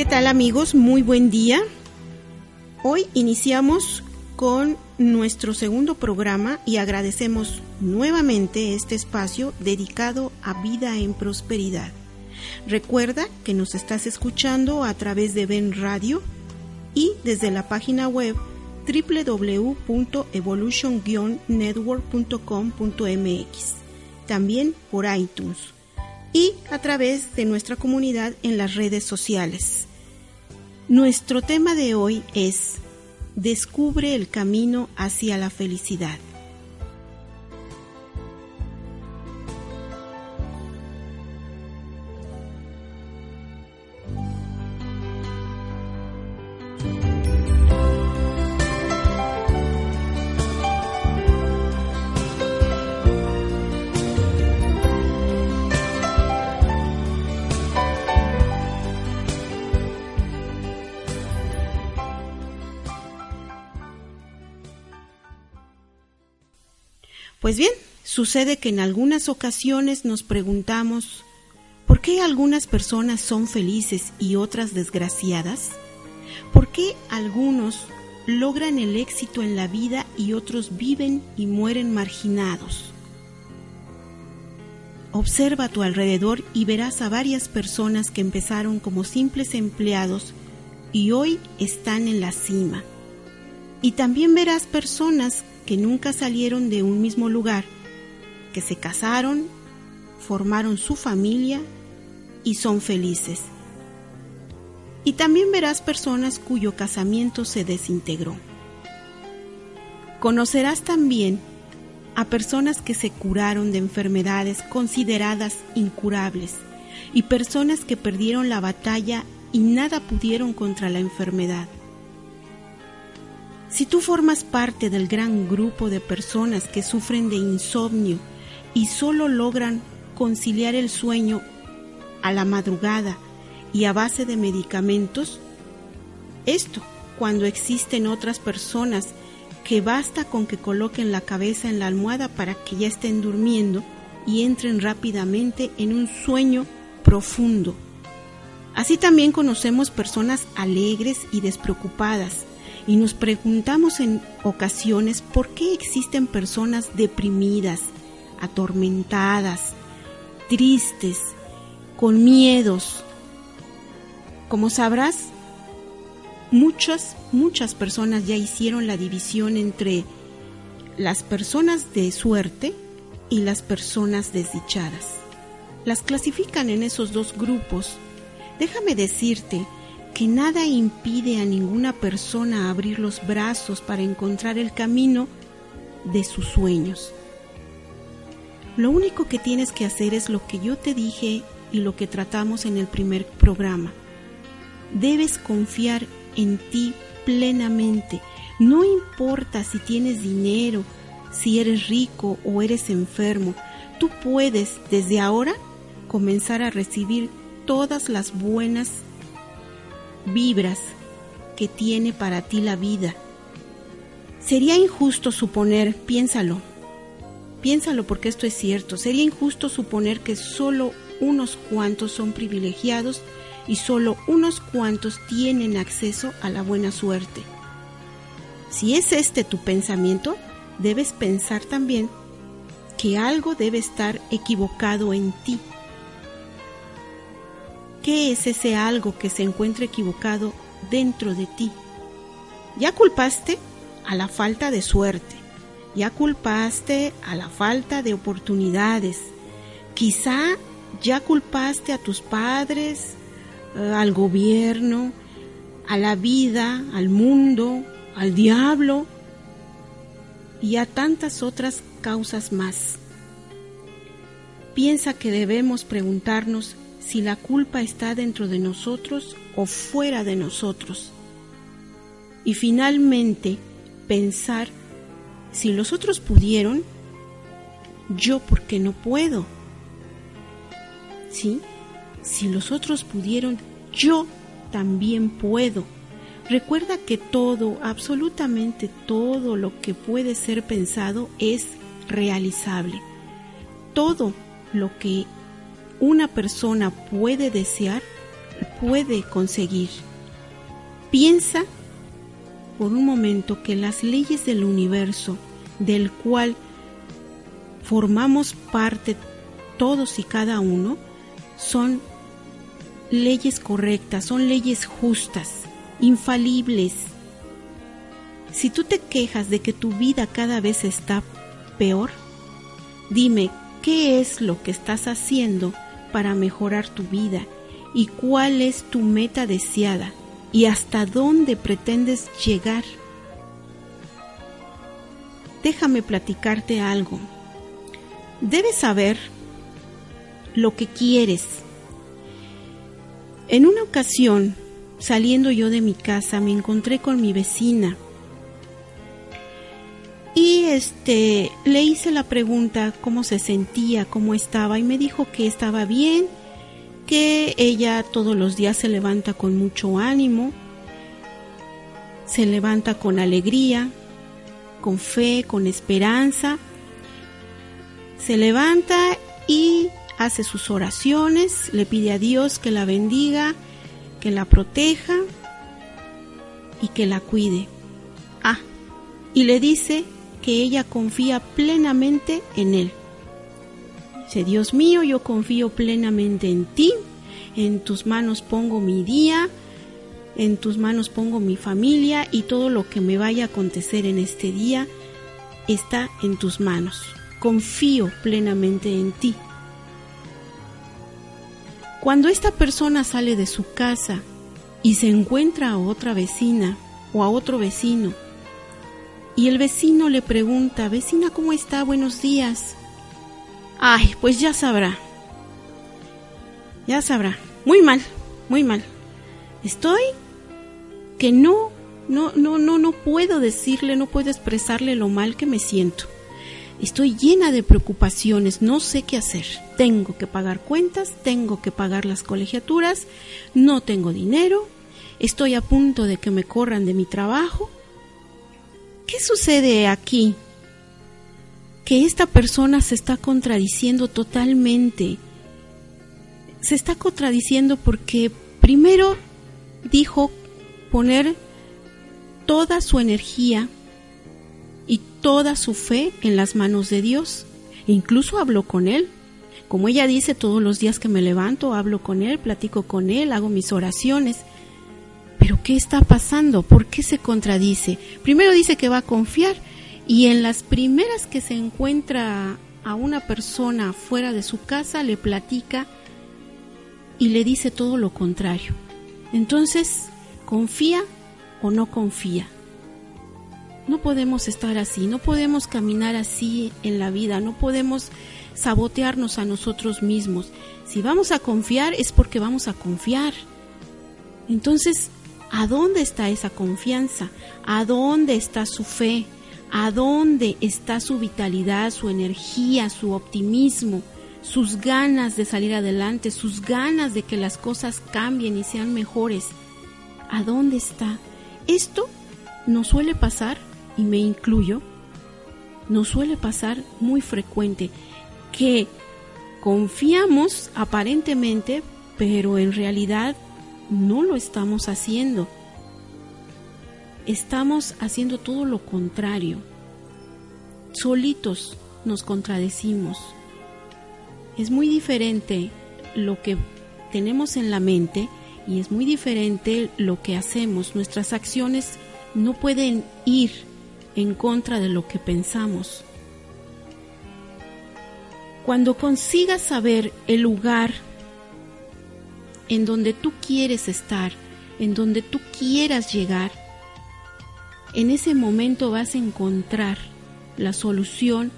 ¿Qué tal amigos? Muy buen día. Hoy iniciamos con nuestro segundo programa y agradecemos nuevamente este espacio dedicado a vida en prosperidad. Recuerda que nos estás escuchando a través de Ben Radio y desde la página web www.evolution-network.com.mx, también por iTunes y a través de nuestra comunidad en las redes sociales. Nuestro tema de hoy es Descubre el camino hacia la felicidad. Pues bien, sucede que en algunas ocasiones nos preguntamos, ¿por qué algunas personas son felices y otras desgraciadas? ¿Por qué algunos logran el éxito en la vida y otros viven y mueren marginados? Observa a tu alrededor y verás a varias personas que empezaron como simples empleados y hoy están en la cima. Y también verás personas que nunca salieron de un mismo lugar, que se casaron, formaron su familia y son felices. Y también verás personas cuyo casamiento se desintegró. Conocerás también a personas que se curaron de enfermedades consideradas incurables y personas que perdieron la batalla y nada pudieron contra la enfermedad. Si tú formas parte del gran grupo de personas que sufren de insomnio y solo logran conciliar el sueño a la madrugada y a base de medicamentos, esto cuando existen otras personas que basta con que coloquen la cabeza en la almohada para que ya estén durmiendo y entren rápidamente en un sueño profundo. Así también conocemos personas alegres y despreocupadas y nos preguntamos en ocasiones por qué existen personas deprimidas, atormentadas, tristes, con miedos. Como sabrás, muchas, muchas personas ya hicieron la división entre las personas de suerte y las personas desdichadas. Las clasifican en esos dos grupos. Déjame decirte que nada impide a ninguna persona abrir los brazos para encontrar el camino de sus sueños. Lo único que tienes que hacer es lo que yo te dije y lo que tratamos en el primer programa. Debes confiar en ti plenamente. No importa si tienes dinero, si eres rico o eres enfermo, tú puedes desde ahora comenzar a recibir todas las buenas vibras que tiene para ti la vida. Sería injusto suponer, piénsalo, piénsalo porque esto es cierto, sería injusto suponer que solo unos cuantos son privilegiados y solo unos cuantos tienen acceso a la buena suerte. Si es este tu pensamiento, debes pensar también que algo debe estar equivocado en ti ¿Qué es ese algo que se encuentra equivocado dentro de ti? Ya culpaste a la falta de suerte, ya culpaste a la falta de oportunidades, quizá ya culpaste a tus padres, eh, al gobierno, a la vida, al mundo, al diablo y a tantas otras causas más. Piensa que debemos preguntarnos si la culpa está dentro de nosotros o fuera de nosotros. Y finalmente pensar si los otros pudieron, yo porque no puedo. ¿Sí? Si los otros pudieron, yo también puedo. Recuerda que todo, absolutamente todo lo que puede ser pensado es realizable. Todo lo que una persona puede desear, puede conseguir. Piensa por un momento que las leyes del universo, del cual formamos parte todos y cada uno, son leyes correctas, son leyes justas infalibles. Si tú te quejas de que tu vida cada vez está peor, dime qué es lo que estás haciendo para mejorar tu vida y cuál es tu meta deseada y hasta dónde pretendes llegar. Déjame platicarte algo. Debes saber lo que quieres. En una ocasión Saliendo yo de mi casa me encontré con mi vecina este le hice la pregunta cómo se sentía, cómo estaba y me dijo que estaba bien, que ella todos los días se levanta con mucho ánimo, se levanta con alegría, con fe, con esperanza, se levanta y hace sus oraciones, le pide a Dios que la bendiga que la proteja y que la cuide. Ah, y le dice que ella confía plenamente en él. Dice, Dios mío, yo confío plenamente en ti, en tus manos pongo mi día, en tus manos pongo mi familia y todo lo que me vaya a acontecer en este día está en tus manos. Confío plenamente en ti. Cuando esta persona sale de su casa y se encuentra a otra vecina o a otro vecino, y el vecino le pregunta, vecina, ¿cómo está? Buenos días. Ay, pues ya sabrá. Ya sabrá. Muy mal, muy mal. Estoy que no, no, no, no, no puedo decirle, no puedo expresarle lo mal que me siento. Estoy llena de preocupaciones, no sé qué hacer. Tengo que pagar cuentas, tengo que pagar las colegiaturas, no tengo dinero, estoy a punto de que me corran de mi trabajo. ¿Qué sucede aquí? Que esta persona se está contradiciendo totalmente. Se está contradiciendo porque primero dijo poner toda su energía y toda su fe en las manos de Dios. Incluso habló con Él. Como ella dice, todos los días que me levanto, hablo con Él, platico con Él, hago mis oraciones. Pero ¿qué está pasando? ¿Por qué se contradice? Primero dice que va a confiar y en las primeras que se encuentra a una persona fuera de su casa le platica y le dice todo lo contrario. Entonces, ¿confía o no confía? No podemos estar así, no podemos caminar así en la vida, no podemos sabotearnos a nosotros mismos. Si vamos a confiar es porque vamos a confiar. Entonces, ¿a dónde está esa confianza? ¿A dónde está su fe? ¿A dónde está su vitalidad, su energía, su optimismo, sus ganas de salir adelante, sus ganas de que las cosas cambien y sean mejores? ¿A dónde está? Esto nos suele pasar y me incluyo, nos suele pasar muy frecuente que confiamos aparentemente, pero en realidad no lo estamos haciendo. Estamos haciendo todo lo contrario. Solitos nos contradecimos. Es muy diferente lo que tenemos en la mente y es muy diferente lo que hacemos. Nuestras acciones no pueden ir en contra de lo que pensamos. Cuando consigas saber el lugar en donde tú quieres estar, en donde tú quieras llegar, en ese momento vas a encontrar la solución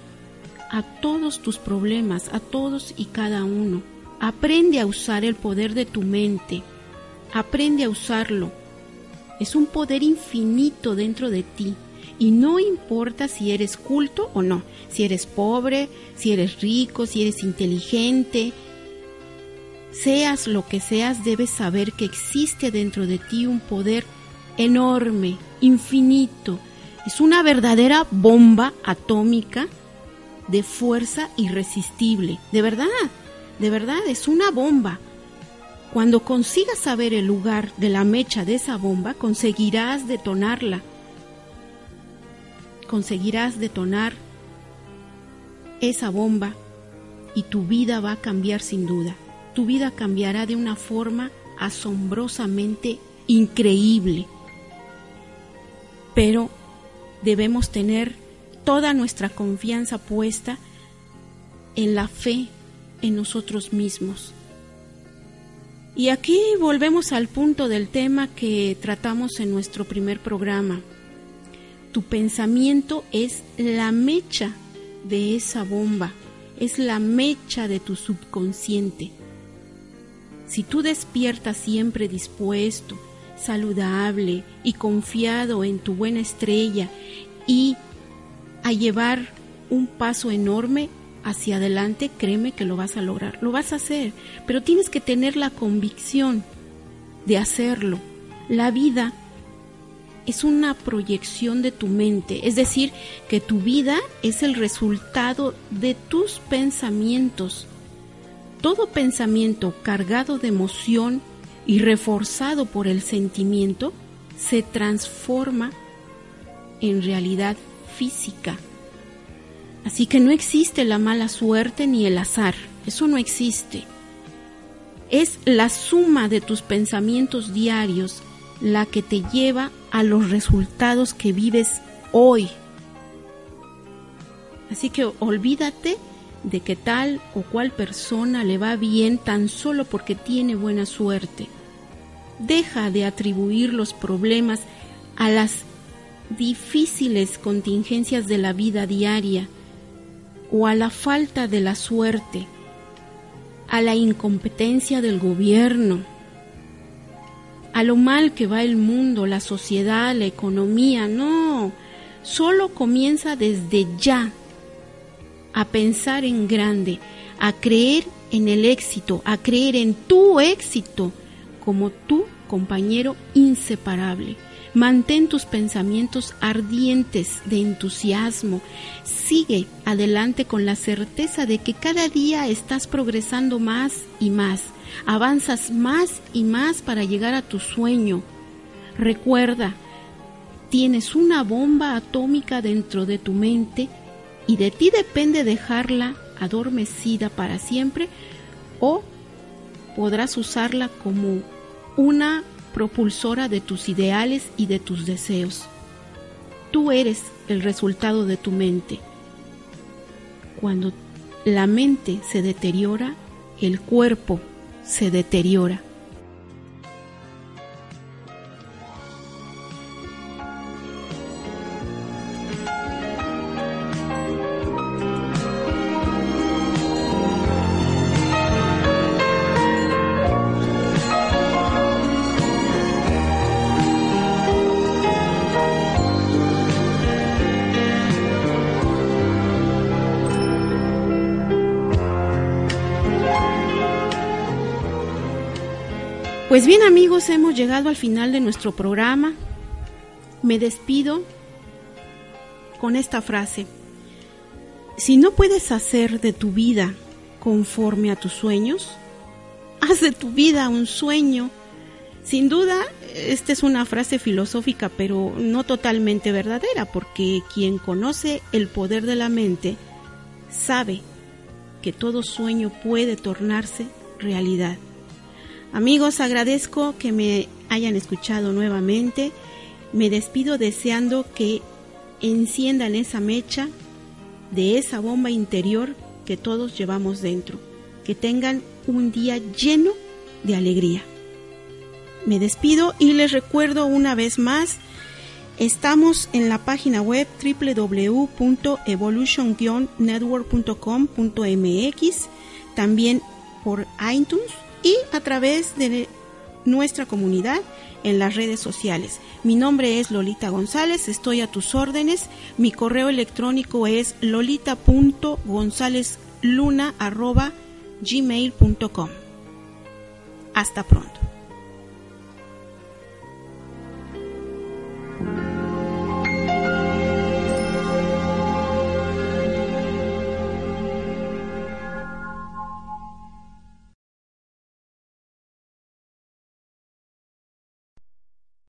a todos tus problemas, a todos y cada uno. Aprende a usar el poder de tu mente. Aprende a usarlo. Es un poder infinito dentro de ti. Y no importa si eres culto o no, si eres pobre, si eres rico, si eres inteligente, seas lo que seas, debes saber que existe dentro de ti un poder enorme, infinito. Es una verdadera bomba atómica de fuerza irresistible. De verdad, de verdad, es una bomba. Cuando consigas saber el lugar de la mecha de esa bomba, conseguirás detonarla. Conseguirás detonar esa bomba y tu vida va a cambiar sin duda. Tu vida cambiará de una forma asombrosamente increíble. Pero debemos tener toda nuestra confianza puesta en la fe en nosotros mismos. Y aquí volvemos al punto del tema que tratamos en nuestro primer programa. Tu pensamiento es la mecha de esa bomba, es la mecha de tu subconsciente. Si tú despiertas siempre dispuesto, saludable y confiado en tu buena estrella y a llevar un paso enorme hacia adelante, créeme que lo vas a lograr, lo vas a hacer, pero tienes que tener la convicción de hacerlo. La vida es una proyección de tu mente, es decir, que tu vida es el resultado de tus pensamientos. Todo pensamiento cargado de emoción y reforzado por el sentimiento se transforma en realidad física. Así que no existe la mala suerte ni el azar, eso no existe. Es la suma de tus pensamientos diarios la que te lleva a los resultados que vives hoy. Así que olvídate de que tal o cual persona le va bien tan solo porque tiene buena suerte. Deja de atribuir los problemas a las difíciles contingencias de la vida diaria o a la falta de la suerte, a la incompetencia del gobierno, a lo mal que va el mundo, la sociedad, la economía, no, solo comienza desde ya a pensar en grande, a creer en el éxito, a creer en tu éxito como tu compañero inseparable. Mantén tus pensamientos ardientes de entusiasmo. Sigue adelante con la certeza de que cada día estás progresando más y más. Avanzas más y más para llegar a tu sueño. Recuerda, tienes una bomba atómica dentro de tu mente y de ti depende dejarla adormecida para siempre o podrás usarla como una propulsora de tus ideales y de tus deseos. Tú eres el resultado de tu mente. Cuando la mente se deteriora, el cuerpo se deteriora. Pues bien amigos, hemos llegado al final de nuestro programa. Me despido con esta frase. Si no puedes hacer de tu vida conforme a tus sueños, haz de tu vida un sueño. Sin duda, esta es una frase filosófica, pero no totalmente verdadera, porque quien conoce el poder de la mente sabe que todo sueño puede tornarse realidad. Amigos, agradezco que me hayan escuchado nuevamente. Me despido deseando que enciendan esa mecha de esa bomba interior que todos llevamos dentro. Que tengan un día lleno de alegría. Me despido y les recuerdo una vez más, estamos en la página web www.evolution-network.com.mx, también por iTunes y a través de nuestra comunidad en las redes sociales. Mi nombre es Lolita González, estoy a tus órdenes. Mi correo electrónico es lolita.gonzálezluna.gmail.com. Hasta pronto.